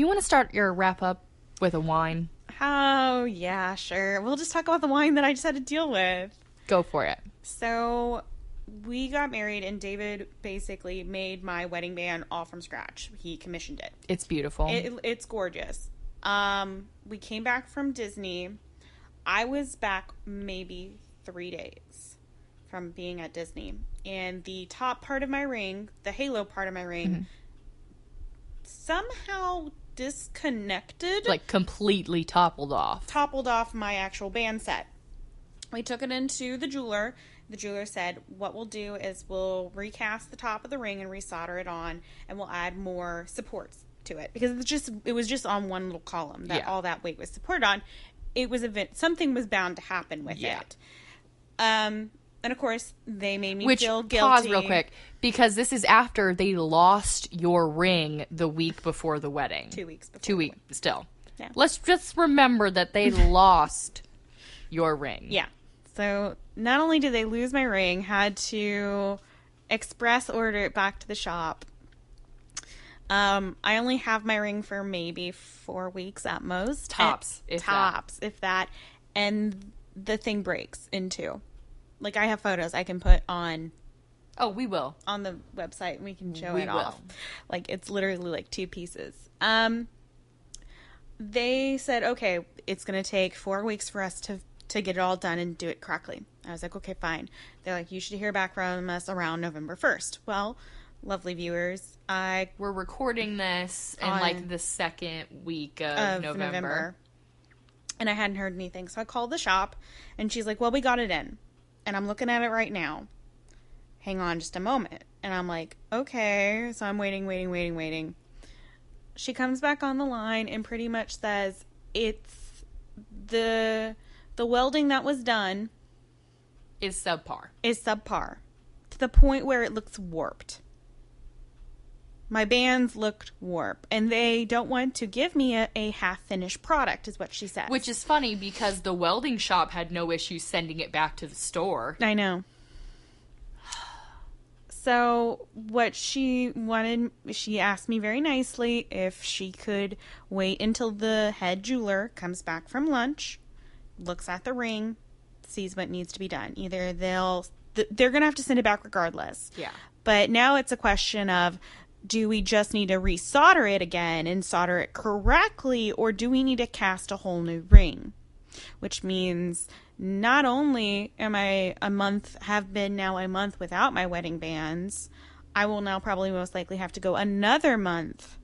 Do you want to start your wrap up with a wine? Oh, yeah, sure. We'll just talk about the wine that I just had to deal with. Go for it. So, we got married, and David basically made my wedding band all from scratch. He commissioned it. It's beautiful. It, it's gorgeous. Um, we came back from Disney. I was back maybe three days from being at Disney, and the top part of my ring, the halo part of my ring, somehow disconnected, like completely toppled off. toppled off my actual band set. We took it into the jeweler. The jeweler said, "What we'll do is we'll recast the top of the ring and resolder it on, and we'll add more supports to it because it's just it was just on one little column that Yeah. all that weight was supported on. It was event something was bound to happen with Yeah. it. Um, and of course they made me Which feel guilty. pause real quick because this is after they lost your ring the week before the wedding. Two weeks before Two weeks still. Yeah. Let's just remember that they lost your ring. Yeah. So not only did they lose my ring, had to express order it back to the shop. Um, I only have my ring for maybe four weeks at most. Tops, And- if that. tops, if that. And the thing breaks in two. Like I have photos I can put on Oh, we will. on the website and we can show We it will. off. Like it's literally like two pieces. Um they said, "Okay, it's going to take 4 weeks for us to to get it all done and do it correctly." I was like, "Okay, fine." They're like, "You should hear back from us around November 1st." Well, lovely viewers, I We're recording this in like the second week of, of November. November. And I hadn't heard anything. So I called the shop and she's like, Well, we got it in. And I'm looking at it right now. Hang on just a moment. And I'm like, Okay. So I'm waiting, waiting, waiting, waiting. She comes back on the line and pretty much says, It's the the welding that was done Is subpar. is subpar to the point where it looks warped. My bands looked warped, and they don't want to give me a, a half finished product, is what she said. Which is funny because the welding shop had no issue sending it back to the store. I know. So, what she wanted, she asked me very nicely if she could wait until the head jeweler comes back from lunch, looks at the ring, sees what needs to be done. Either they'll, th- they're going to have to send it back regardless. Yeah. But now it's a question of do we just need to resolder it again and solder it correctly, or do we need to cast a whole new ring? Which means not only am I a month, have been now a month without my wedding bands, I will now probably most likely have to go another month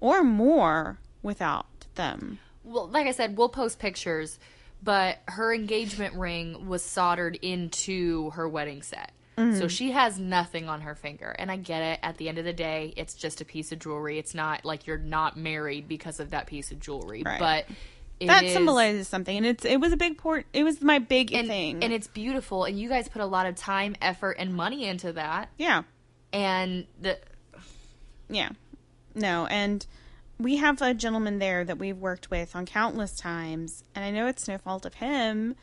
or more without them. Well, like I said, we'll post pictures, but her engagement ring was soldered into her wedding set. So mm-hmm. she has nothing on her finger. And I get it. At the end of the day, it's just a piece of jewelry. It's not like you're not married because of that piece of jewelry. Right. But it That is- symbolizes something, and it's it was a big port. It was my big and, thing, and it's beautiful. And you guys put a lot of time, effort, and money into that. yeah. And the Yeah. No, and we have a gentleman there that we've worked with on countless times, and I know it's no fault of him.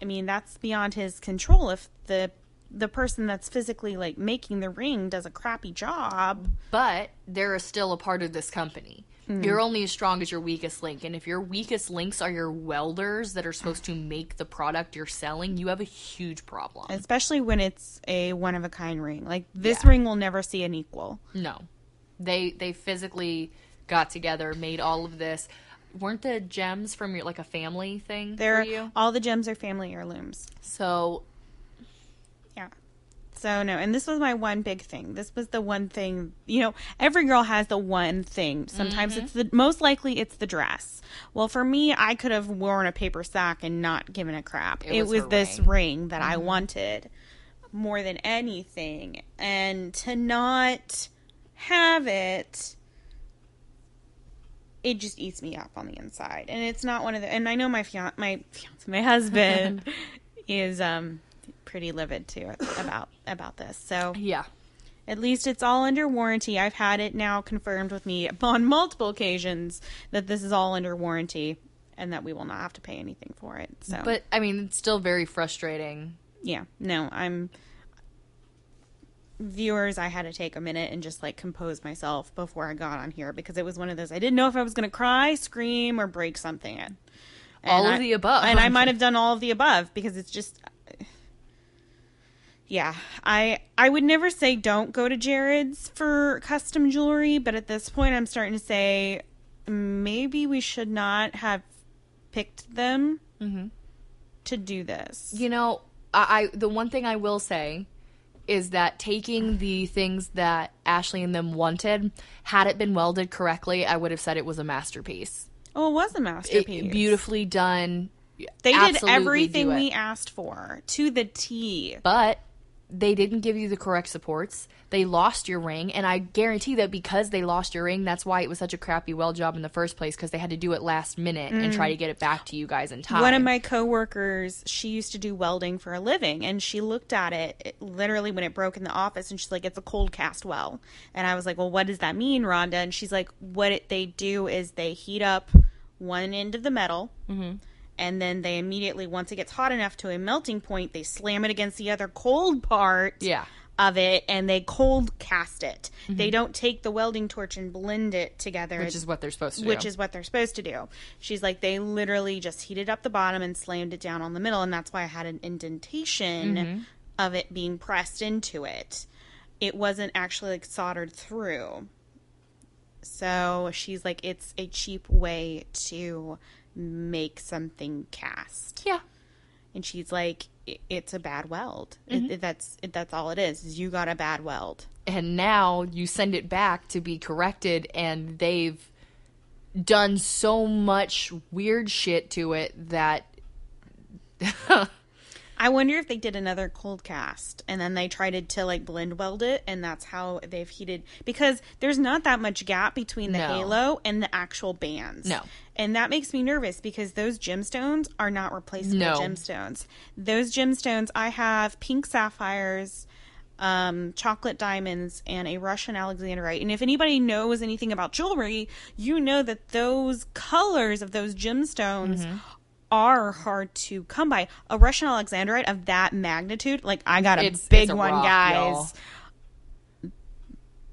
I mean, that's beyond his control if the the person that's physically like making the ring does a crappy job. but they're still a part of this company. Mm-hmm. You're only as strong as your weakest link. And if your weakest links are your welders that are supposed to make the product you're selling, you have a huge problem. Especially when it's a one of a kind ring. Like this Yeah. ring will never see an equal. No. They they physically got together, made all of this. Weren't the gems from your like a family thing They're for you? all the gems are family heirlooms. So. So no, and this was my one big thing. This was the one thing, you know, every girl has the one thing. Sometimes Mm-hmm. it's the most likely it's the dress. Well, for me, I could have worn a paper sack and not given a crap. It It, was was, this ring. Mm-hmm. that I wanted more than anything. And to not have it it just eats me up on the inside. And it's not one of the and I know my fian- my fiance, my husband is um pretty livid too about about this. So yeah. at least it's all under warranty. I've had it now confirmed with me on multiple occasions that this is all under warranty and that we will not have to pay anything for it. So But I mean it's still very frustrating. yeah, no, I'm viewers, I had to take a minute and just like compose myself before I got on here because it was one of those I didn't know if I was going to cry, scream, or break something in. All of I- the above. and I might have done all of the above because it's just yeah i i would never say don't go to jared's for custom jewelry but at this point i'm starting to say maybe we should not have picked them Mm-hmm. to do this You know, I, I the one thing I will say is that taking the things that Ashley and them wanted, had it been welded correctly, I would have said it was a masterpiece. oh it was a It- masterpiece beautifully done. they did everything we asked for to the t but they didn't give you the correct supports. They lost your ring, and I guarantee that because they lost your ring, that's why it was such a crappy weld job in the first place because they had to do it last minute and try to get it back to you guys in time. Mm. One of my coworkers, she used to do welding for a living, and she looked at it, it literally when it broke in the office, and she's like, "It's a cold cast well." And I was like, "Well, what does that mean, Rhonda?" And she's like, "What it, they do is they heat up one end of the metal, Mm-hmm. And then they immediately, once it gets hot enough to a melting point, they slam it against the other cold part." Yeah. Of it, and they cold cast it. They don't take the welding torch and blend it together which is what they're supposed to do. which do. is what they're supposed to do. She's like, they literally just heated up the bottom and slammed it down on the middle, and that's why I had an indentation Mm-hmm. of it being pressed into it. It wasn't actually like soldered through. So she's like, it's a cheap way to make something cast, yeah. and she's like, it's a bad weld. Mm-hmm. It, it- that's it, that's all it is. Is you got a bad weld. and now you send it back to be corrected and they've done so much weird shit to it that I wonder if they did another cold cast and then they tried to like blend weld it and that's how they've heated because there's not that much gap between the No. halo and the actual bands. No. And that makes me nervous because those gemstones are not replaceable No. gemstones. Those gemstones I have pink sapphires, um, chocolate diamonds, and a Russian alexandrite. And if anybody knows anything about jewelry, you know that those colors of those gemstones Mm-hmm. Are hard to come by. A Russian alexandrite of that magnitude, like I got a It's- big it's a one, rock, guys.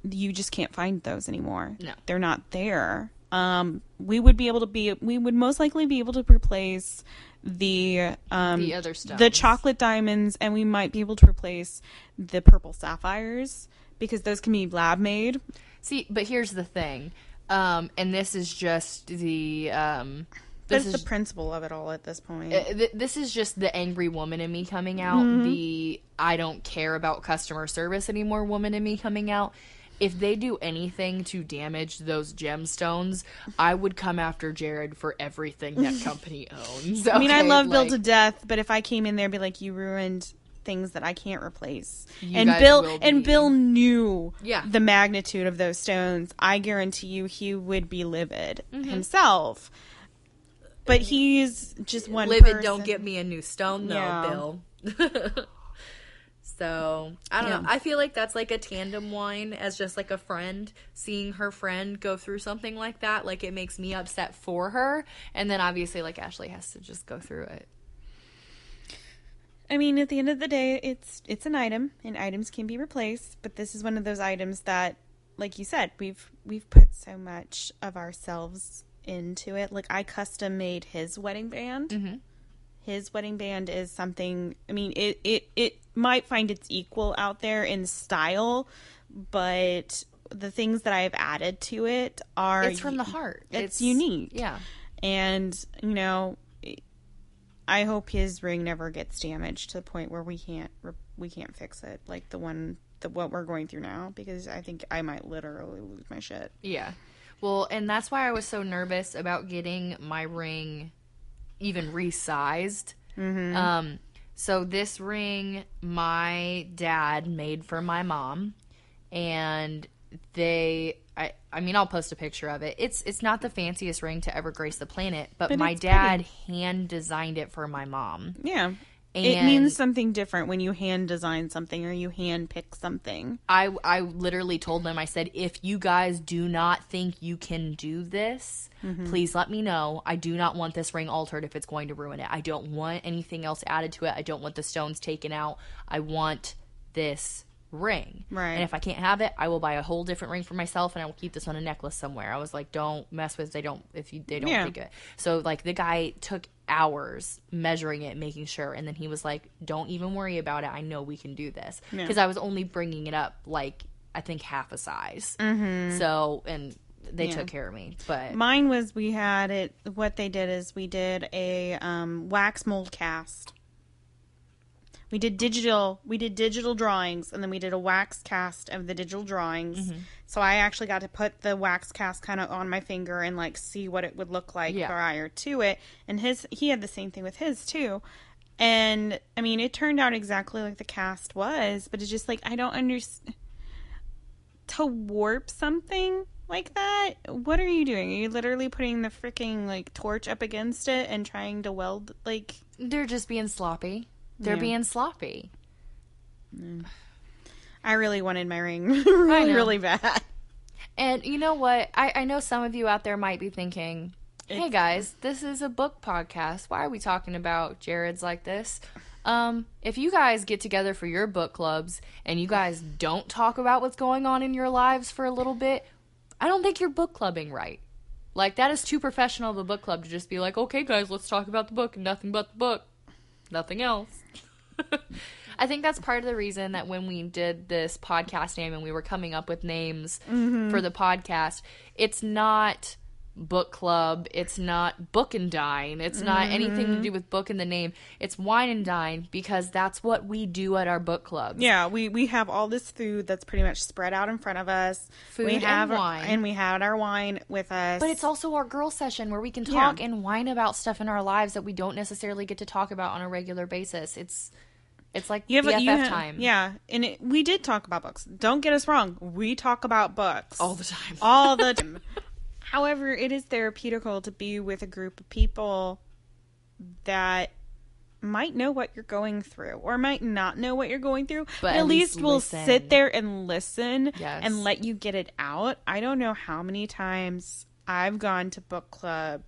You just can't find those anymore. No. They're not there. Um, we would be able to be, we would most likely be able to replace the um The other stones. the chocolate diamonds, and we might be able to replace the purple sapphires because those can be lab made. see but here's the thing um and this is just the um this is the principle of it all at this point. uh, th- this is just the angry woman in me coming out Mm-hmm. the i don't care about customer service anymore woman in me coming out if they do anything to damage those gemstones i would come after jared for everything that company owns I mean, I Okay, love Bill to death, but if I came in there, and be like, you ruined things that I can't replace. You and Bill and Bill knew Yeah. the magnitude of those stones. I guarantee you, he would be livid Mm-hmm. himself. But he's just one. livid person. don't get me a new stone though Yeah. bill so i don't Yeah. know i feel like that's like a tandem wine as just like a friend seeing her friend go through something like that like it makes me upset for her and then obviously like ashley has to just go through it I mean, at the end of the day, it's it's an item, and items can be replaced. But this is one of those items that, like you said, we've we've put so much of ourselves into it. Like I custom made his wedding band. Mhm. His wedding band is something. I mean, it it it might find its equal out there in style, but the things that I've added to it are it's from the heart it's unique. yeah and you know i hope his ring never gets damaged to the point where we can't we can't fix it like the one the what we're going through now because i think i might literally lose my shit Yeah. Well, and that's why I was so nervous about getting my ring even resized. Mm-hmm. Um, so this ring my dad made for my mom, and they. I, I mean, I'll post a picture of it. It's it's not the fanciest ring to ever grace the planet, but, But my dad hand designed it for my mom. yeah it means something different when you hand design something or you hand pick something I I literally told them I said if you guys do not think you can do this, mm-hmm. please let me know. I do not want this ring altered if it's going to ruin it. I don't want anything else added to it. I don't want the stones taken out. I want this ring. Right. And if I can't have it, I will buy a whole different ring for myself and I will keep this on a necklace somewhere. I was like, don't mess with they don't if you they don't Yeah. think it. So like the guy took hours measuring it, making sure, and then he was like, "Don't even worry about it. I know we can do this." Yeah. Because I was only bringing it up like I think half a size. Mm-hmm. So and they Yeah. took care of me, but Mine was we had it. What they did is we did a um, wax mold cast. We did digital. We did digital drawings, and then we did a wax cast of the digital drawings. Mm-hmm. So I actually got to put the wax cast kind of on my finger and like see what it would look like Yeah. prior to it. And his, he had the same thing with his too. And I mean, it turned out exactly like the cast was, but it's just like I don't understand to warp something like that what are you doing are you literally putting the freaking like torch up against it and trying to weld like they're just being sloppy. They're Yeah. being sloppy. i really wanted my ring really really bad And you know what? I, I know some of you out there might be thinking, hey guys, this is a book podcast. Why are we talking about Jared's like this? Um, if you guys get together for your book clubs and you guys don't talk about what's going on in your lives for a little bit, I don't think you're book clubbing right. Like, that is too professional of a book club to just be like, okay, guys, let's talk about the book and nothing but the book. Nothing else. I think that's part of the reason that when we did this podcast name and we were coming up with names mm-hmm. for the podcast, it's not book club, it's not book and dine, it's not anything to mm-hmm. do with book in the name. It's wine and dine because that's what we do at our book club. yeah we we have all this food that's pretty much spread out in front of us Food we and have wine. and we had our wine with us But it's also our girl session where we can Yeah. talk and whine about stuff in our lives that we don't necessarily get to talk about on a regular basis. It's it's like you have BFF you have- time. yeah and it, we did talk about books don't get us wrong we talk about books All the time. all the time. However, it is therapeutical to be with a group of people that might know what you're going through or might not know what you're going through, but, at least, will sit there and listen Yes. and let you get it out. I don't know how many times I've gone to book club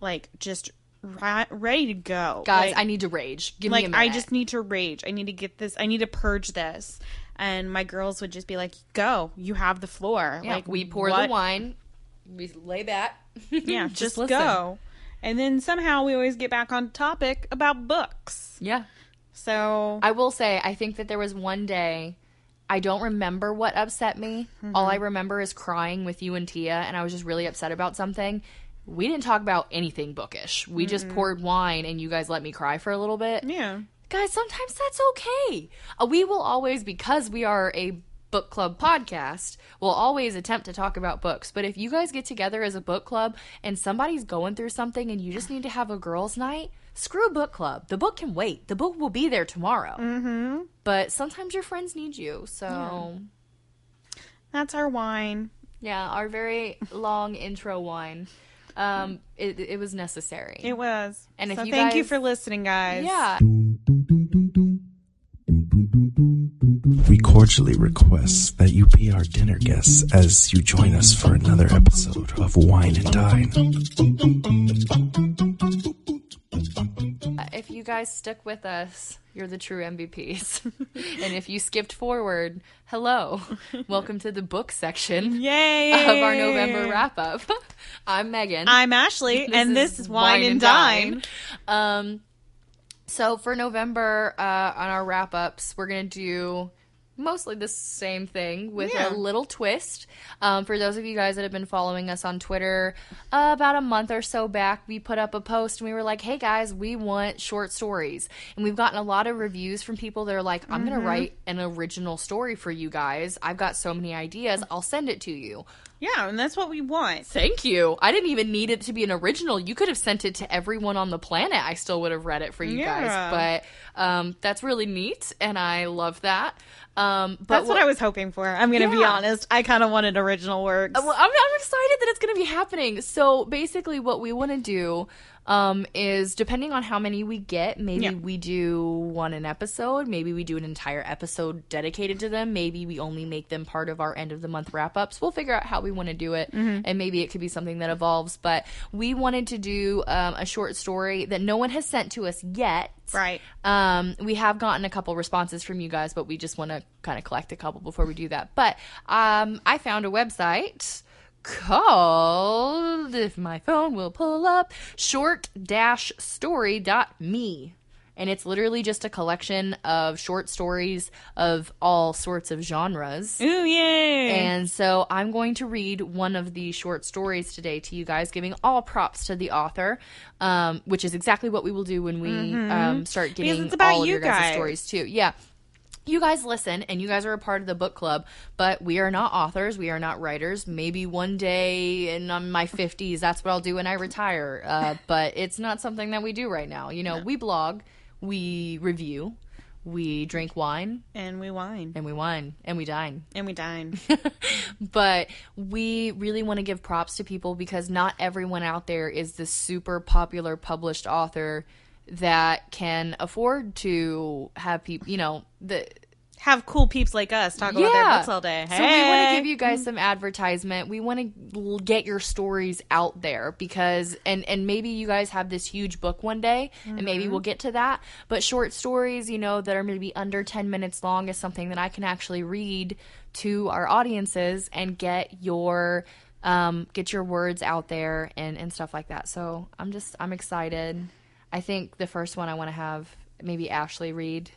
like just ri- ready to go. Guys, Like- I need to rage. Give like me a minute. I just need to rage. I need to get this. I need to purge this. And my girls would just be like, "Go, you have the floor." Yeah, like we pour what- the wine, we lay back. Yeah, just, listen. go. And then somehow we always get back on topic about books. Yeah. So I will say, I think that there was one day. I don't remember what upset me. All I remember is crying with you and Tia, and I was just really upset about something. We didn't talk about anything bookish. We just poured wine, and you guys let me cry for a little bit. yeah, Guys, sometimes that's okay. Uh, we will always, because we are a book club podcast, will always attempt to talk about books. But if you guys get together as a book club and somebody's going through something and you just need to have a girls' night, screw book club. The book can wait. The book will be there tomorrow. Mm-hmm. But sometimes your friends need you. So, that's our wine. yeah, our very long intro wine. Um, it, it was necessary. It was. And if so you thank you for listening, guys. yeah. We cordially request that you be our dinner guests as you join us for another episode of Wine and Dine. If you guys stuck with us, you're the true MVPs. and if you skipped forward, hello. Welcome to the book section Yay! of our November wrap up. I'm Megan. I'm Ashley, and this is Wine, and Dine. Um, so for November, uh, on our wrap ups, we're gonna do mostly the same thing with Yeah. a little twist. Um, for those of you guys that have been following us on Twitter, uh, about a month or so back, we put up a post and we were like, "Hey guys, we want short stories," and we've gotten a lot of reviews from people that are like, "I'm gonna write an original story for you guys. I've got so many ideas. I'll send it to you." Yeah, and that's what we want. Thank you. I didn't even need it to be an original. You could have sent it to everyone on the planet. I still would have read it for you Yeah. guys. But um, that's really neat, and I love that. Um, but That's what, I was hoping for. I'm going to be honest. I kind of wanted original works. well, I'm, I'm excited that it's going to be happening. So basically, what we want to do um, is depending on how many we get, maybe Yeah. we do one an episode, maybe we do an entire episode dedicated to them, maybe we only make them part of our end of the month wrap ups. We'll figure out how we want to do it, Mm-hmm. and maybe it could be something that evolves. But we wanted to do um, a short story that no one has sent to us yet. Right. Um, we have gotten a couple responses from you guys, but we just want to kind of collect a couple before we do that. But um, I found a website called, if my phone will pull up, short-story.me. And it's literally just a collection of short stories of all sorts of genres. Ooh, yay. And so I'm going to read one of the short stories today to you guys, giving all props to the author, um, which is exactly what we will do when we um, start getting all of you your guys. stories too. Yeah. You guys listen, and you guys are a part of the book club, but we are not authors. We are not writers. Maybe one day in my 50s, that's what I'll do when I retire. Uh, but it's not something that we do right now. You know, we blog, we review, we drink wine, and we wine and we wine, and we dine And we dine. but we really want to give props to people because not everyone out there is the super popular published author that can afford to have people, you know, the Have cool peeps like us talk about their books all day. so we want to give you guys some advertisement. We want to get your stories out there because and and maybe you guys have this huge book one day and maybe we'll get to that. But short stories, you know, that are maybe under 10 minutes long is something that I can actually read to our audiences and get your um get your words out there and and stuff like that. So, I'm just I'm excited. I think the first one I want to have maybe Ashley read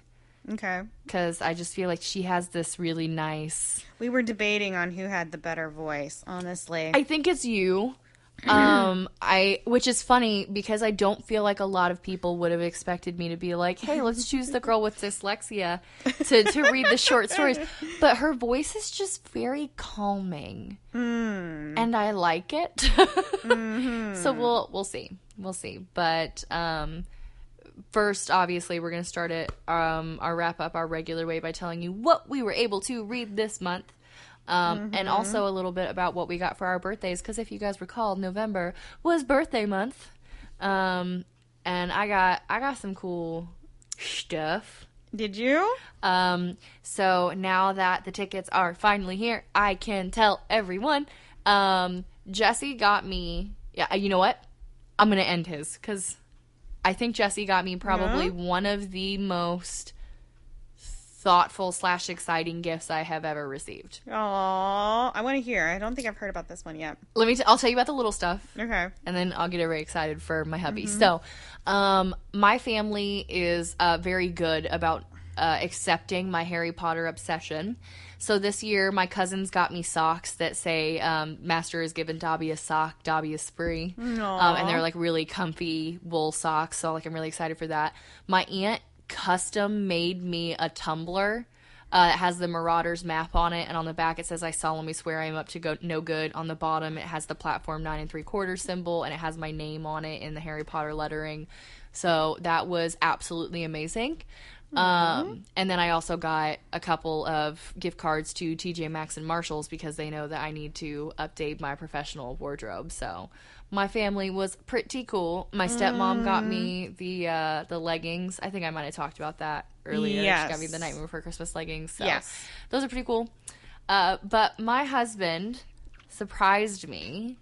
Okay. because I just feel like she has this really nice. We were debating on who had the better voice, honestly. I think it's you. Um, I which is funny because I don't feel like a lot of people would have expected me to be like, "Hey, let's choose the girl with dyslexia to to read the short stories." But her voice is just very calming, and I like it. So we'll we'll see, we'll see. But um, first, obviously, we're going to start it um, our wrap up our regular way by telling you what we were able to read this month. Um, And also a little bit about what we got for our birthdays, because if you guys recall, November was birthday month, um, and I got I got some cool stuff. Did you? Um, so now that the tickets are finally here, I can tell everyone. Um, Jesse got me. Yeah, you know what? I'm gonna end his because I think Jesse got me probably one of the most thoughtful slash exciting gifts I have ever received. Aw, I want to hear. I don't think I've heard about this one yet. Let me. T- I'll tell you about the little stuff. Okay. and then I'll get very excited for my hubby. So, um, my family is uh, very good about uh, accepting my Harry Potter obsession. So this year, my cousins got me socks that say um, "Master has given Dobby a sock, Dobby a spree," um, and they're like really comfy wool socks. So like I'm really excited for that. My aunt custom made me a tumbler. Uh, it has the Marauders map on it, and on the back it says, "I solemnly swear I am up to go no good." On the bottom, it has the platform nine and three quarter symbol, and it has my name on it in the Harry Potter lettering. So that was absolutely amazing. Um, and then I also got a couple of gift cards to TJ Maxx and Marshalls because they know that I need to update my professional wardrobe. So my family was pretty cool. My stepmom got me the uh, the leggings. I think I might have talked about that earlier. She got me Yes. the Nightmare Before Christmas leggings. So Yes. those are pretty cool. Uh, but my husband surprised me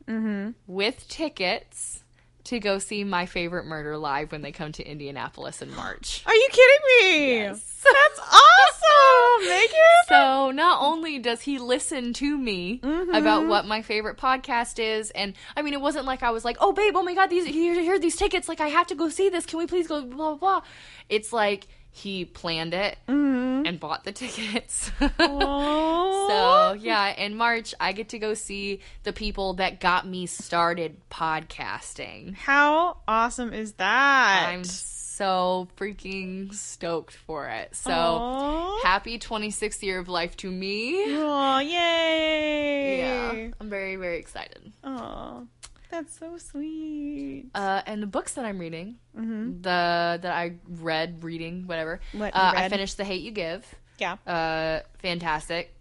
with tickets to go see my favorite murder live when they come to Indianapolis in March. Are you kidding me? That's awesome, Megan. So not only does he listen to me mm-hmm. about what my favorite podcast is, and I mean, it wasn't like I was like, "Oh, babe, oh my god, these here, here are these tickets. Like, I have to go see this. Can we please go?" Blah blah blah. It's like he planned it mm-hmm. and bought the tickets. Oh. So yeah, in March I get to go see the people that got me started podcasting. How awesome is that? I'm so freaking stoked for it. So Aw. happy 26th year of life to me. Aw, yay. Yeah, I'm very very excited. Aw, that's so sweet. Uh, and the books that I'm reading, the that I read, reading, whatever. What uh, I finished The Hate You Give. Yeah. uh, fantastic.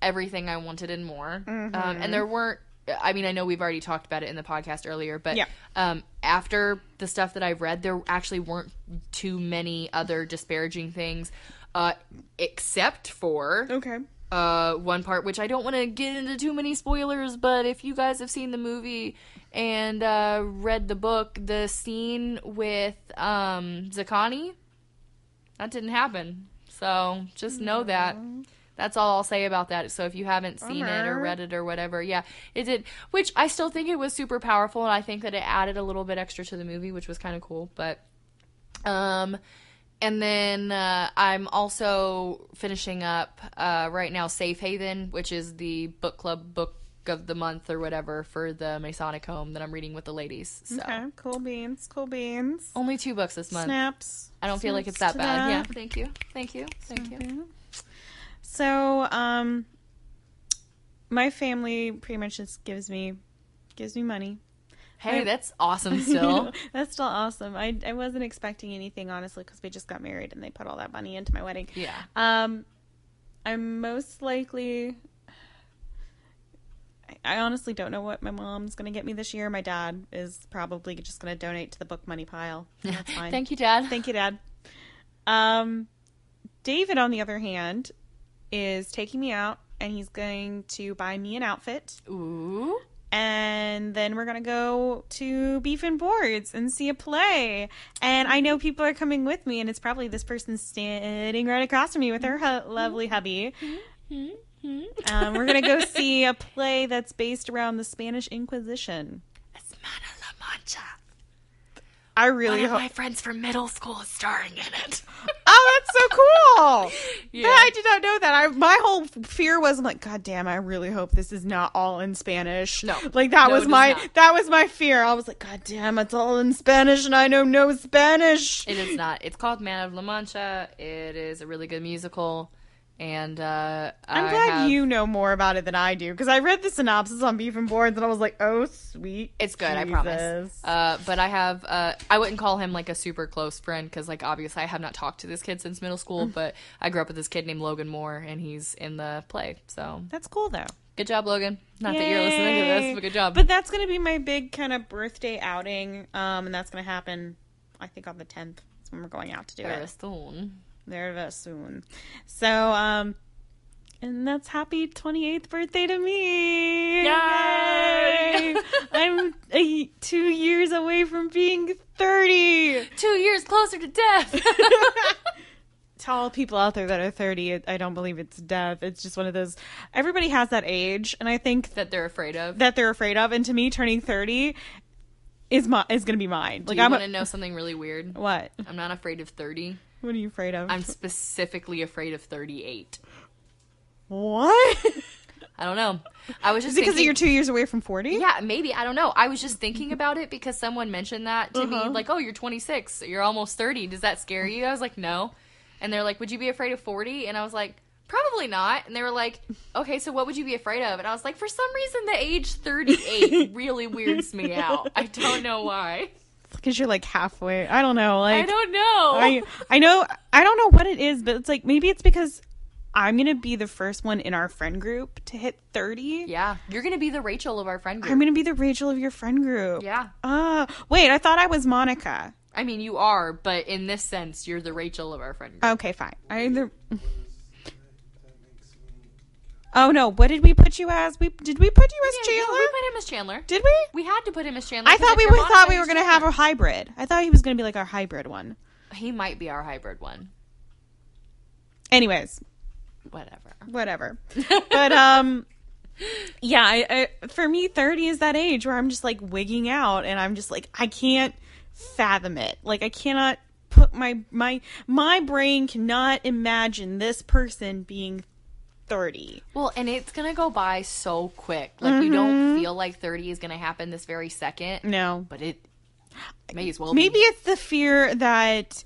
Everything I wanted and more. Mm-hmm. Um, and there weren't I mean, I know we've already talked about it in the podcast earlier, but Yeah. um, after the stuff that I've read, there actually weren't too many other disparaging things, uh, except for Okay. uh, one part which I don't want to get into too many spoilers, but if you guys have seen the movie and uh, read the book, the scene with um, Zakani, that didn't happen. So just know that. That's all I'll say about that. So if you haven't seen it or read it or whatever, yeah, it did. Which I still think it was super powerful, and I think that it added a little bit extra to the movie, which was kind of cool. But um, and then uh, I'm also finishing up uh, right now Safe Haven, which is the book club book of the month or whatever for the Masonic home that I'm reading with the ladies. So Okay. Cool beans. Cool beans. only two books this month. Snaps. I don't feel like it's that bad. Yeah. Thank you. Thank you. Thank you. So, um, my family pretty much just gives me gives me money. Hey, Right. that's awesome. Still, That's still awesome. I I wasn't expecting anything honestly because we just got married and they put all that money into my wedding. yeah. Um, I'm most likely. I- honestly don't know what my mom's gonna get me this year. My dad is probably just gonna donate to the book money pile. That's fine. Thank you, Dad. Thank you, Dad. Um, David, on the other hand, is taking me out and he's going to buy me an outfit. Ooh. And then we're going to go to Beef and Boards and see a play. And I know people are coming with me, and it's probably this person standing right across from me with her hu- lovely hubby. Um, we're going to go see a play that's based around the Spanish Inquisition. Esmana La Mancha. I One really of hope. my friends from middle school is starring in it. Oh, that's so cool! Yeah. I did not know that. I my whole fear was I'm like, God damn, I really hope this is not all in Spanish. No. like that No, was my not. that was my fear. I was like, God damn, it's all in Spanish, and I know no Spanish. It is not. It's called Man of La Mancha. It is a really good musical, and uh, I'm I glad have- you know more about it than I do because I read the synopsis on Beef and Boards and I was like, oh sweet, It's good, I promise. Uh, but I have. Uh, I wouldn't call him like a super close friend because, like, obviously, I have not talked to this kid since middle Mm. school. but I grew up with this kid named Logan Moore, and he's in the play. So That's cool though. good job, Logan. Not that you're listening to this, but good job. But that's gonna be my big kind of birthday outing, um, and that's gonna happen, I think, on the 10th. That's when we're going out to do Very it. soon. There very soon. So, um, and that's happy 28th birthday to me. Yay! Yay! I'm uh, two years away from being 30. Two years closer to death. To all people out there that are 30, I don't believe it's death. It's just one of those. Everybody has that age, and I think that they're afraid of. that they're afraid of. And to me, turning 30 is my is going to be mine. Like I'm want a, to know something really weird? what? I'm not afraid of 30. What are you afraid of? I'm specifically afraid of 38. what? I don't know. I was just because thinking, you're two years away from 40? Yeah, maybe. I don't know. I was just thinking about it because someone mentioned that to Uh-huh. me. Like, oh, you're 26. You're almost 30. Does that scare you? I was like, no. And they're like, would you be afraid of 40? And I was like, probably not. And they were like, okay, so what would you be afraid of? And I was like, for some reason, the age 38 really weirds me out. I don't know why. Because you're like halfway. I don't know. Like I don't know. I I know I don't know what it is, but it's like maybe it's because I'm gonna be the first one in our friend group to hit 30. yeah, you're going to be the Rachel of our friend group. I'm gonna be the Rachel of your friend group. yeah. Ah, wait. I thought I was Monica. I mean, you are, but in this sense, you're the Rachel of our friend group. Okay, fine. I either. Oh no! What did we put you as? We did we put you as Yeah, yeah, Chandler? we put him as Chandler. did we? We had to put him as Chandler. I thought we were, thought we were gonna have a hybrid. I thought he was gonna be like our hybrid one. He might be our hybrid one. Anyways, Whatever. whatever. but um, yeah. I, I, for me, thirty is that age where I'm just like wigging out, and I'm just like I can't fathom it. Like I cannot put my my my brain cannot imagine this person being thirty. Well, and it's gonna go by so quick. Like you Mm-hmm. don't feel like thirty is gonna happen this very second, No, but it may as well. Maybe be. it's the fear that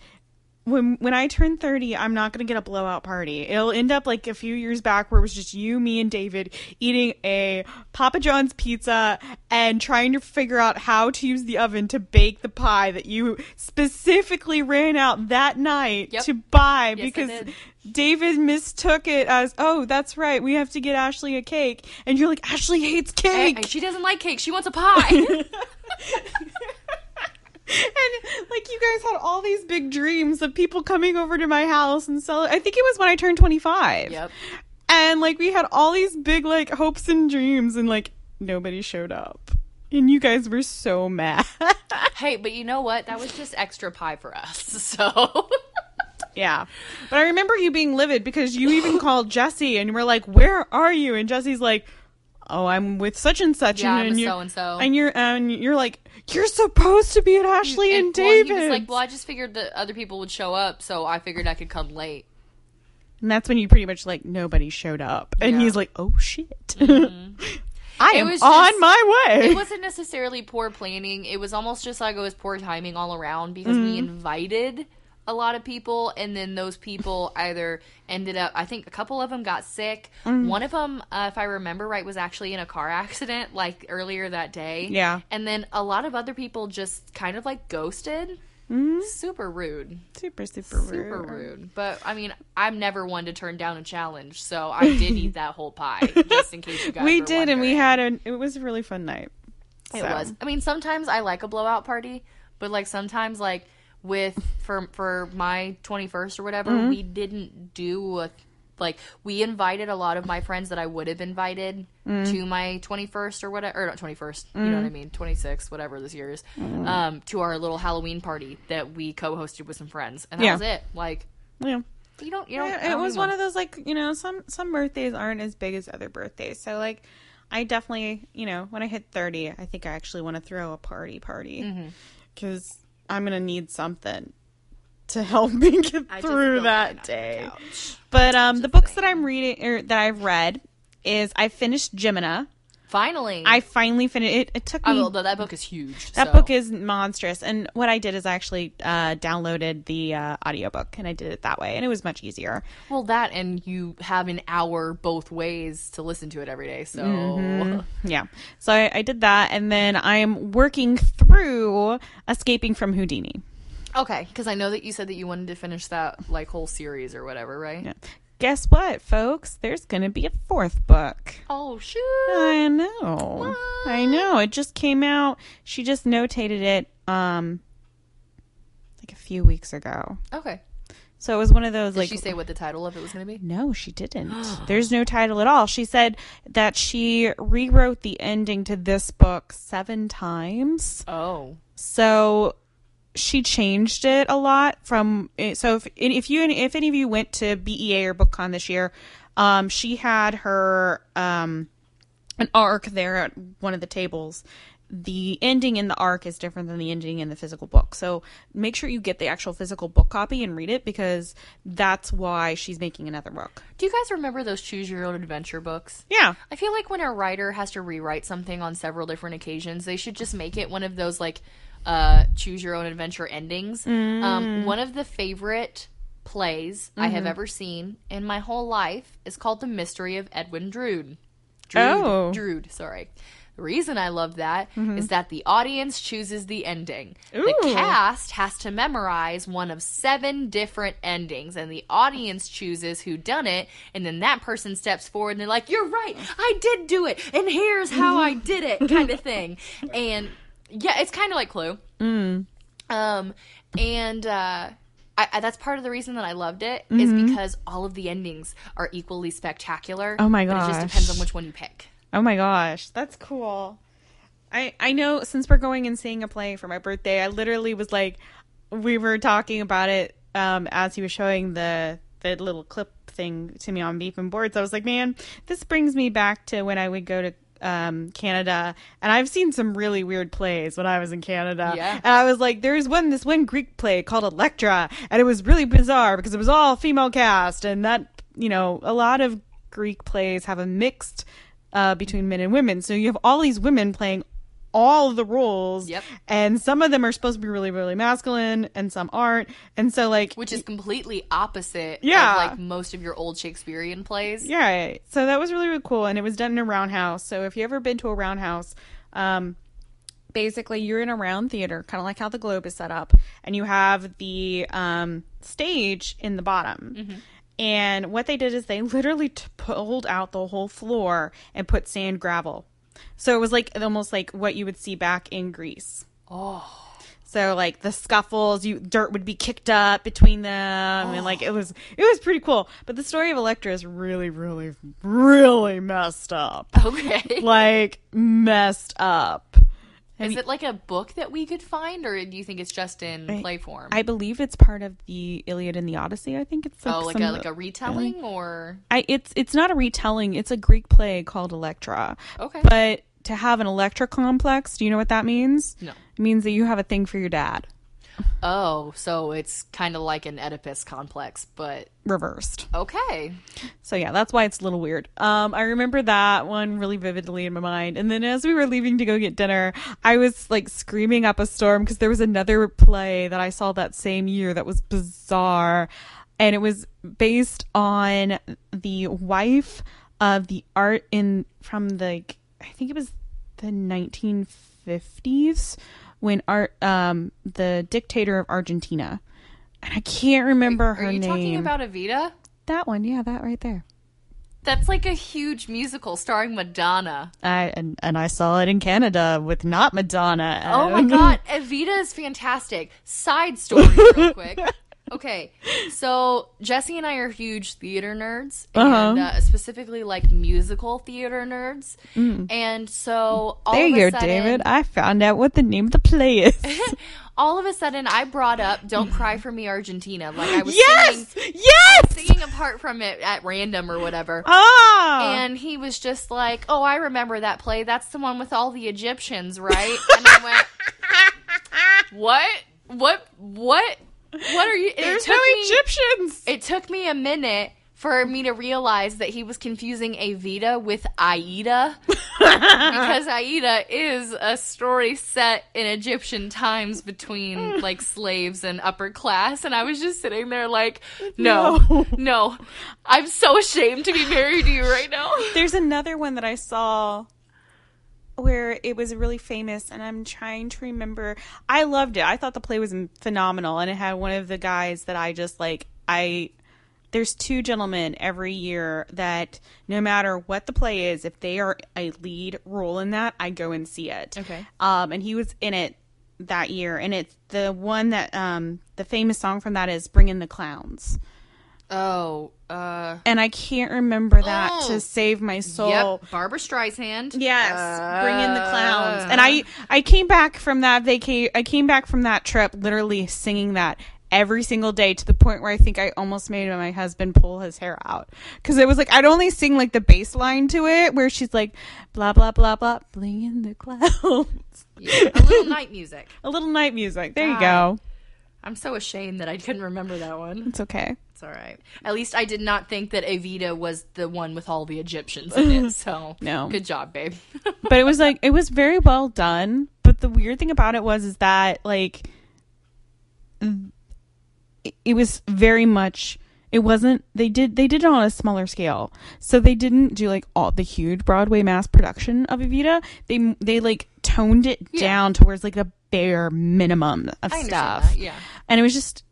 when when I turn 30, I'm not going to get a blowout party. It'll end up like a few years back where it was just you, me, and David eating a Papa John's pizza and trying to figure out how to use the oven to bake the pie that you specifically ran out that night Yep. to buy I because. David mistook it as, oh, that's right, we have to get Ashley a cake. And you're like, Ashley hates Hey, cake. she doesn't like cake. She wants a pie. and like you guys had all these big dreams of people coming over to my house and sell I think it was when I turned 25. yep. And like we had all these big like hopes and dreams and like nobody showed up. And you guys were so mad. Hey, but you know what? That was just extra pie for us. So yeah. But I remember you being livid because you even called Jesse and you were like, "Where are you?" And Jesse's like, "Oh, I'm with such and such." Yeah, and, I'm you're- so-and-so. And you're and you're like, "You're supposed to be at Ashley and, well, David." he was like, "Well, I just figured that other people would show up, so I figured I could come late." And that's when you pretty much like nobody showed up, and Yeah. Mm-hmm. he's like, "Oh shit, I It am was on just- my way." It wasn't necessarily poor planning. It was almost just like it was poor timing all around because Mm-hmm. we invited a lot of people, and then those people either ended up. I think a couple of them got sick. Mm. One of them, uh, if I remember right, was actually in a car accident like earlier that day. Yeah. and then a lot of other people just kind of like ghosted. Mm-hmm. Super rude. super, super, rude. Super rude. But I mean, I'm never one to turn down a challenge, so I did eat that whole pie, just in case you guys We did, and we had a. It was a really fun night. It So. was. I mean, sometimes I like a blowout party, but like sometimes like with for for my 21st or whatever, Mm-hmm. we didn't do a like we invited a lot of my friends that I would have invited Mm. to my 21st or whatever or not 21st, you know what I mean, 26 whatever this year is. Mm. Um to our little Halloween party that we co-hosted with some friends. And that Yeah. was it. Like Yeah. you don't you don't Yeah, it don't was one of those like you know some some birthdays aren't as big as other birthdays so like i definitely you know when i hit 30 i think i actually want to throw a party party Mm-hmm. I'm gonna need something to help me get through that fine on the day. but um the books that i'm reading or that i've read is i finished Gemina Finally. i finally finished it, it took me will, though that book is huge. that so. book is monstrous. And what I did is I actually uh, downloaded the uh, audiobook and I did it that way. And it was much easier. Well, that and you have an hour both ways to listen to it every day. So Mm-hmm. Yeah. So I, I did that. And then I'm working through Escaping from Houdini. okay, because I know that you said that you wanted to finish that like whole series or whatever, right? Yeah. Guess what, folks? There's going to be a fourth book. Oh shoot! I know. I know. It just came out. She just notated it um like a few weeks ago. Okay. So it was one of those Did like she say what the title of it was going to be? No, she didn't. There's no title at all. She said that she rewrote the ending to this book seven times. Oh. So she changed it a lot from so if if you if any of you went to BEA or BookCon this year, um she had her um an arc there at one of the tables. The ending in the arc is different than the ending in the physical book. So make sure you get the actual physical book copy and read it because that's why she's making another book. Do you guys remember those choose your own adventure books? Yeah. I feel like when a writer has to rewrite something on several different occasions, they should just make it one of those like uh, choose your own adventure endings. Mm. Um, one of the favorite plays I Mm-hmm. have ever seen in my whole life is called The Mystery of Edwin Drood. Drood, Oh. Drood, sorry. The reason I love that is Mm-hmm. that the audience chooses the ending. The cast has to memorize one of seven different endings, and the audience chooses who done it, and then that person steps forward and they're like, "You're right, I did do it, and here's how I did it," kind of thing. And yeah, it's kind of like Clue. Mm. Um, and uh, I, I, that's part of the reason that I loved it is because all of the endings are equally spectacular. Mm-hmm. Oh my But it just depends on which one you pick. Oh my gosh, that's cool. I I know since we're going and seeing a play for my birthday, I literally was like we were talking about it um as he was showing the the little clip thing to me on Beef and Boards. I was like, man, this brings me back to when I would go to um Canada and I've seen some really weird plays when I was in Canada. Yeah. And I was like, there's one this one Greek play called Electra and it was really bizarre because it was all female cast and that you know, a lot of Greek plays have a mixed uh, between men and women. So you have all these women playing all of the roles. Yep. And some of them are supposed to be really, really masculine and some aren't. And so like Which is completely opposite Yeah. of like most of your old Shakespearean plays. Yeah. So that was really, really cool. And it was done in a roundhouse. So if you ever been to a roundhouse, um, basically you're in a round theater, kind of like how the globe is set up, and you have the um, stage in the bottom. And what they did is they literally t- pulled out the whole floor and put sand gravel. So it was like almost like what you would see back in Greece. Oh. So like the scuffles, you dirt would be kicked up between them, and like it was it was pretty cool. But the story of Electra is really, really, really messed up. Okay. Like messed up. Is it like a book that we could find, or do you think it's just in play form? I believe it's part of the Iliad and the Odyssey. I think it's oh, like a like a retelling, or I it's it's not a retelling. It's a Greek play called Electra. okay. But to have an Electra complex, do you know what that means? No. It means that you have a thing for your dad. Oh, so it's kind of like an Oedipus complex, but Reversed. okay. So yeah, that's why it's a little weird. Um, I remember that one really vividly in my mind. And then as we were leaving to go get dinner, I was like screaming up a storm because there was another play that I saw that same year that was bizarre, and it was based on the wife of the art in from the I think it was the 1950s when art um the dictator of Argentina. And I can't remember her name. Are you name. talking about Evita? that one? Yeah, that right there. That's like a huge musical starring Madonna. I and, and I saw it in Canada with not Madonna. Oh my god, Evita is fantastic. Side story, real quick. Okay, so Jesse and I are huge theater nerds, and Uh-huh. uh, specifically like musical theater nerds. And so all Mm. There of you a go, sudden, David. I found out what the name of the play is. all of a sudden, I brought up "Don't Cry for Me, Argentina." Like I was yes, singing, yes. singing a part from it at random or whatever. Ah, And he was just like, "Oh, I remember that play. That's the one with all the Egyptians, right?" And I went, "What? What? What? What are you?" it there's no me- Egyptians. It took me a minute for me to realize that he was confusing Evita with Aida because Aida is a story set in Egyptian times between like slaves and upper class and I was just sitting there like no No. no I'm so ashamed to be married to you right now There's another one that I saw where it was really famous, and I'm trying to remember. I loved it. I thought the play was phenomenal, and it had one of the guys that I just like. I there's two gentlemen every year that no matter what the play is, if they are a lead role in that, I go and see it. Okay. Um, and he was in it that year, and it's the one that um the famous song from that is "Bring in the Clowns." Oh uh and I can't remember that Oh. to save my soul. yep Barbra Streisand Yes, bring in the clowns. And Uh. I I came back from that vaca I came back from that trip literally singing that every single day to the point where I think I almost made my husband pull his hair out because it was like I'd only sing like the bass line to it where she's like blah blah blah blah bling in the clouds. Yeah, a little night music A little night music. There you go. I'm so ashamed that I couldn't remember that one It's okay. It's all right. At least I did not think that Evita was the one with all the Egyptians in it. So No. good job, babe. but it was like it was very well done but the weird thing about it was is that like it- was very much it wasn't they did they did it on a smaller scale so they didn't do like all the huge broadway mass production of evita they they like toned it Yeah. down towards like the bare minimum of I stuff. Yeah. and it was just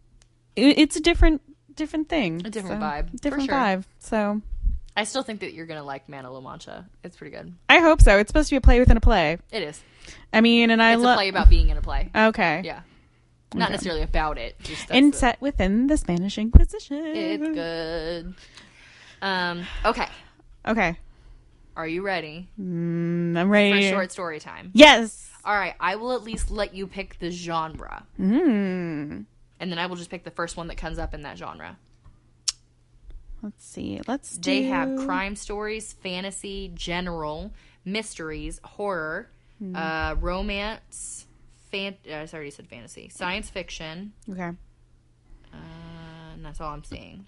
it, it's a different different thing A different So, vibe, different sure. vibe so I still think that you're gonna like Man of La Mancha. It's pretty good. i hope so it's supposed to be a play within a play It is. i mean and i It's a love play about being in a play. okay Yeah. Not necessarily about it. Just and the- set within the Spanish Inquisition. it's good. Um. Okay. Okay, Are you ready mm, I'm ready for short story time? Yes. All right. I will at least let you pick the genre, Mm. And then I will just pick the first one that comes up in that genre. Let's see. Let's do. They have crime stories, fantasy, general, mysteries, horror, Hmm. uh, romance, fan- uh, I already said fantasy, science fiction, Okay. uh, and that's all I'm seeing.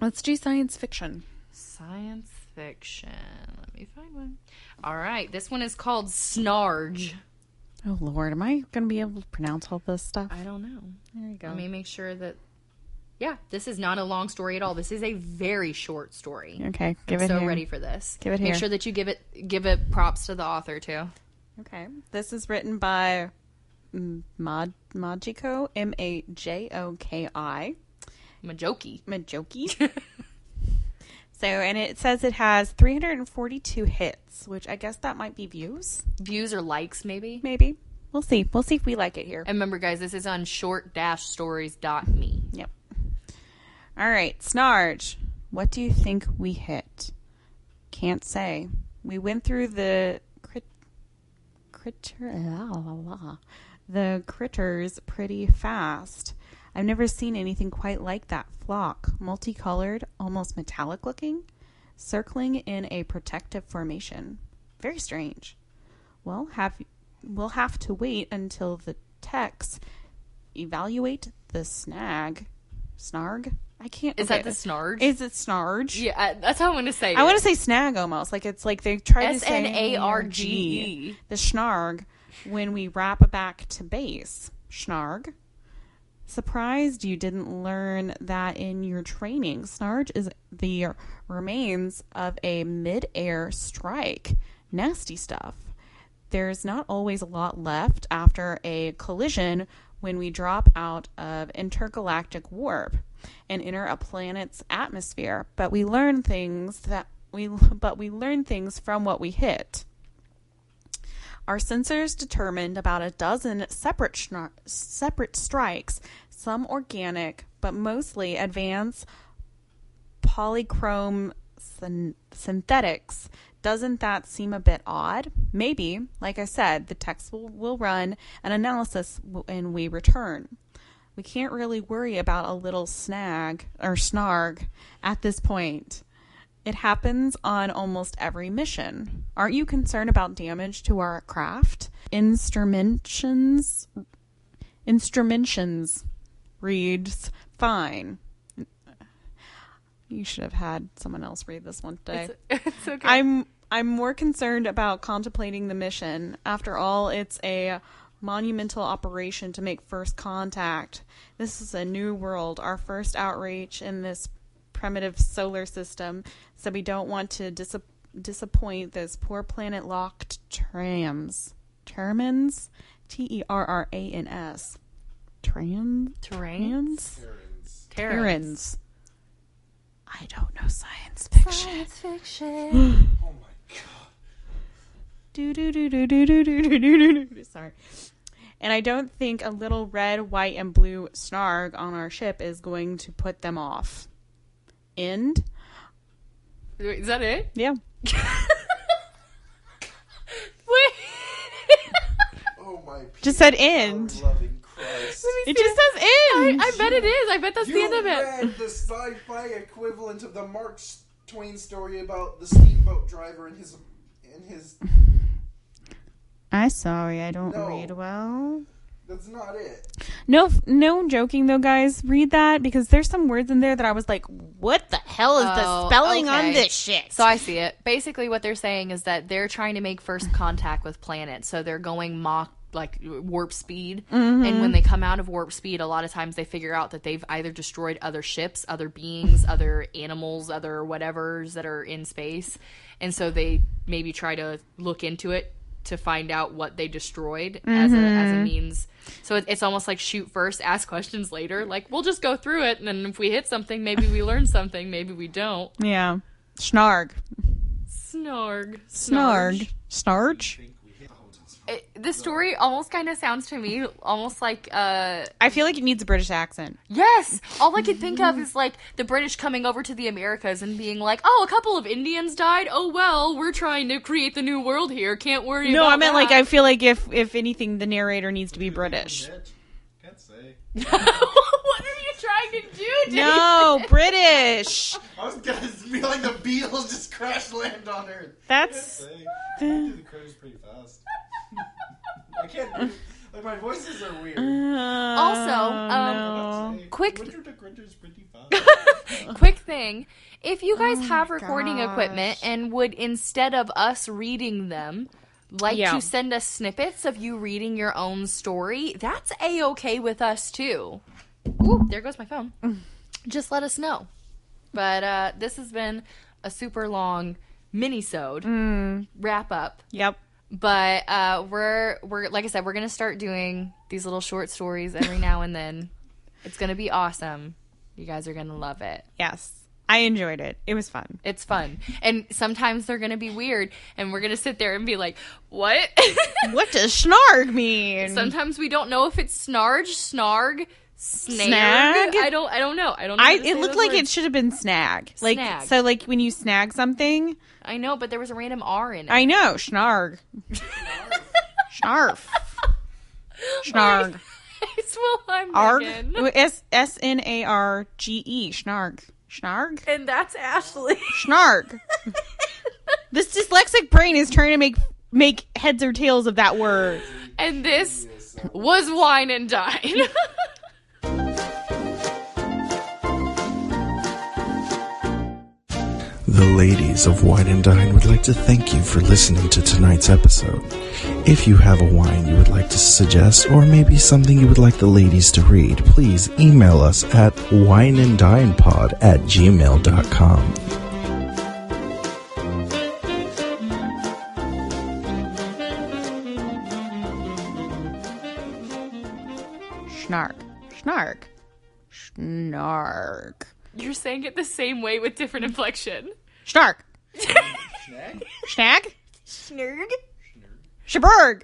Let's do science fiction. Science fiction. Let me find one. All right, this one is called Snarge. Oh Lord, am I gonna be able to pronounce all this stuff? I don't know. There you go. Let me make sure that. Yeah, this is not a long story at all. This is a very short story. okay, give I'm it so here. ready for this. Give it here. Make sure that you give it give it props to the author too. Okay, this is written by Mad Majiko M A J O K I Majoki. Majoki. So, and it says it has 342 hits, which I guess that might be views. Views or likes, maybe. Maybe. We'll see. We'll see if we like it here. And remember, guys, this is on short-stories.me. Yep. All right, Snarge. What do you think we hit? Can't say. We went through the crit, critter, ah, la, the critters pretty fast. I've never seen anything quite like that flock, multicolored, almost metallic looking, circling in a protective formation. Very strange. Well, have we'll have to wait until the techs evaluate the snag. Snarg? I can't. Is okay. that the snarge? Is it snarge? yeah, I- that's how I'm going to say I want to say snag almost. Like it's like they try to say S-N-A-R-G-E. The snarg when we wrap back to base. Snarg. Surprised you didn't learn that in your training. Snarge is the remains of a mid-air strike. Nasty stuff. There's not always a lot left after a collision when we drop out of intergalactic warp and enter a planet's atmosphere, but we learn things that we but we learn things from what we hit. Our sensors determined about a dozen separate separate strikes, some organic, but mostly advanced polychrome syn- synthetics. Doesn't that seem a bit odd? Maybe. Like I said, the text will, will run an analysis when we return. We can't really worry about a little snag or snarg at this point. It happens on almost every mission. Aren't you concerned about damage to our craft? Instrumentations instrumentations reads fine. You should have had someone else read this one today. It's, it's okay. I'm I'm more concerned about contemplating the mission. After all, it's a monumental operation to make first contact. This is a new world, our first outreach in this primitive solar system, so we don't want to dis- disappoint those poor planet locked trams. Termins? T E R R A N S. Trans? Trans? Terrans. Terrans. I don't know science fiction. Science fiction. Oh my god. Do do do do do do do do do do. Sorry. And I don't think a little red, white, and blue snarg on our ship is going to put them off. End. Wait, is that it? Yeah. Wait. Oh my. Just said end. It just says I, end. I bet it is. I bet that's you the end of it. read the sci-fi equivalent of the Mark Twain story about the steamboat driver and his and his. I'm sorry, I don't No. read well. That's not it. No, no joking though, guys. Read that because there's some words in there that I was like, "What the hell is Oh, the spelling on this shit?" So I see it. Basically, what they're saying is that they're trying to make first contact with planets. So they're going mock like warp speed, mm-hmm. and when they come out of warp speed, a lot of times they figure out that they've either destroyed other ships, other beings, other animals, other whatevers that are in space, and so they maybe try to look into it to find out what they destroyed as a as a mm-hmm. means. So it, it's almost like shoot first, ask questions later. Like we'll just go through it, and then if we hit something, maybe we learn something, maybe we don't. yeah, snarg, Snarg. snarg, snarge. It, the story almost kind of sounds to me almost like uh I feel like it needs a British accent. yes all i could think of is like the british coming over to the americas and being like oh a couple of indians died oh well we're trying to create the new world here can't worry about it. No, about I meant like. I feel like if if anything, the narrator needs to be British. Can't say. what are you trying to do Dave? No, British. I was gonna be like the Beatles just crash land on Earth. That's Say, I do the credits pretty fast. I can't. Like my voices are weird. Also, um, no. Quick- Richard the Grinter's pretty fast. quick thing if you guys Oh have recording equipment and would instead of us reading them like Yeah. to send us snippets of you reading your own story that's a-okay with us too Ooh, there goes my phone just let us know but uh this has been a super long mini-sode Mm. wrap up Yep. But uh we're we're like i said we're gonna start doing these little short stories every now and then it's gonna be awesome you guys are gonna love it Yes. I enjoyed it. It was fun. It's fun. And sometimes they're going to be weird and we're going to sit there and be like, "What?" What does snarg mean? sometimes we don't know if it's snarge, snarg, snag. Snag? I don't I don't know. I don't know. I it looked like it should have been snag. Like Snag. so like when you snag something. I know, but there was a random R in it. I know, snarg. Snarf. Snarg. well, I'm Arg. S S N A R G E. Snarg. Snarg. And that's Ashley. Snarg. this dyslexic brain is trying to make make heads or tails of that word. and this was Wine and Dine. The ladies of Wine and Dine would like to thank you for listening to tonight's episode. If you have a wine you would like to suggest, or maybe something you would like the ladies to read, please email us at wineanddinepod at gmail.com. Snark. Snark. Snark. You're saying it the same way with different inflection. Snark. Snag? Snurg? Shaberg.